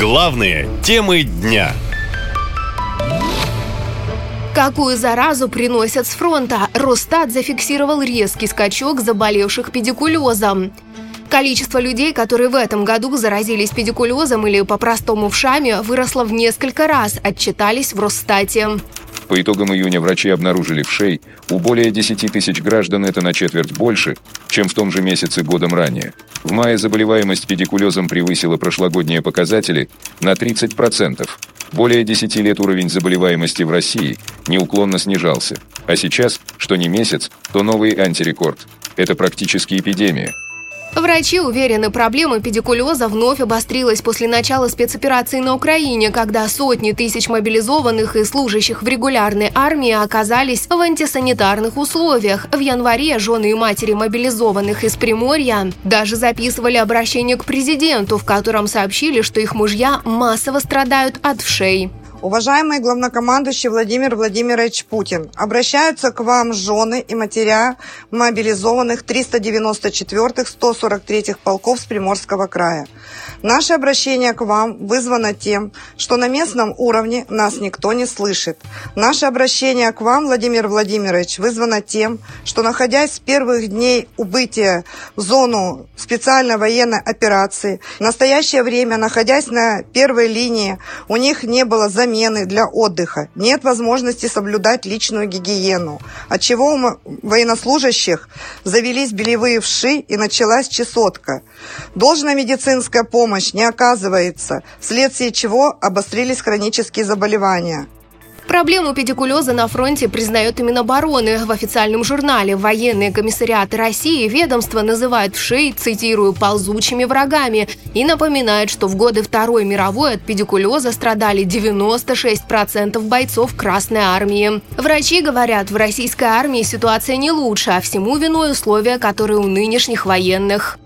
Главные темы дня. Какую заразу приносят с фронта? Росстат зафиксировал резкий скачок заболевших педикулезом. Количество людей, которые в этом году заразились педикулезом или по-простому вшами, выросло в несколько раз, отчитались в Росстате. По итогам июня врачи обнаружили вшей у более 10 тысяч граждан это на четверть больше, чем в том же месяце годом ранее. В мае заболеваемость педикулезом превысила прошлогодние показатели на 30%. Более 10 лет уровень заболеваемости в России неуклонно снижался. А сейчас, что не месяц, то новый антирекорд. Это практически эпидемия. Врачи уверены, проблема педикулеза вновь обострилась после начала спецоперации на Украине, когда сотни тысяч мобилизованных и служащих в регулярной армии оказались в антисанитарных условиях. В январе жены и матери мобилизованных из Приморья даже записывали обращение к президенту, в котором сообщили, что их мужья массово страдают от вшей. Уважаемый главнокомандующий Владимир Владимирович Путин, обращаются к вам жены и матеря мобилизованных 394-х, 143-х полков с Приморского края. Наше обращение к вам вызвано тем, что на местном уровне нас никто не слышит. Наше обращение к вам, Владимир Владимирович, вызвано тем, что находясь с первых дней убытия в зону специальной военной операции, в настоящее время, находясь на первой линии, у них не было замены замены для отдыха, нет возможности соблюдать личную гигиену, от чего у военнослужащих завелись белевые вши и началась чесотка. Должная медицинская помощь не оказывается, вследствие чего обострились хронические заболевания. Проблему педикулеза на фронте признает именно Минобороны. В официальном журнале «Военные комиссариаты России» ведомство называет вшей, цитирую, «ползучими врагами» и напоминает, что в годы Второй мировой от педикулеза страдали 96% бойцов Красной Армии. Врачи говорят, в российской армии ситуация не лучше, а всему виной условия, которые у нынешних военных.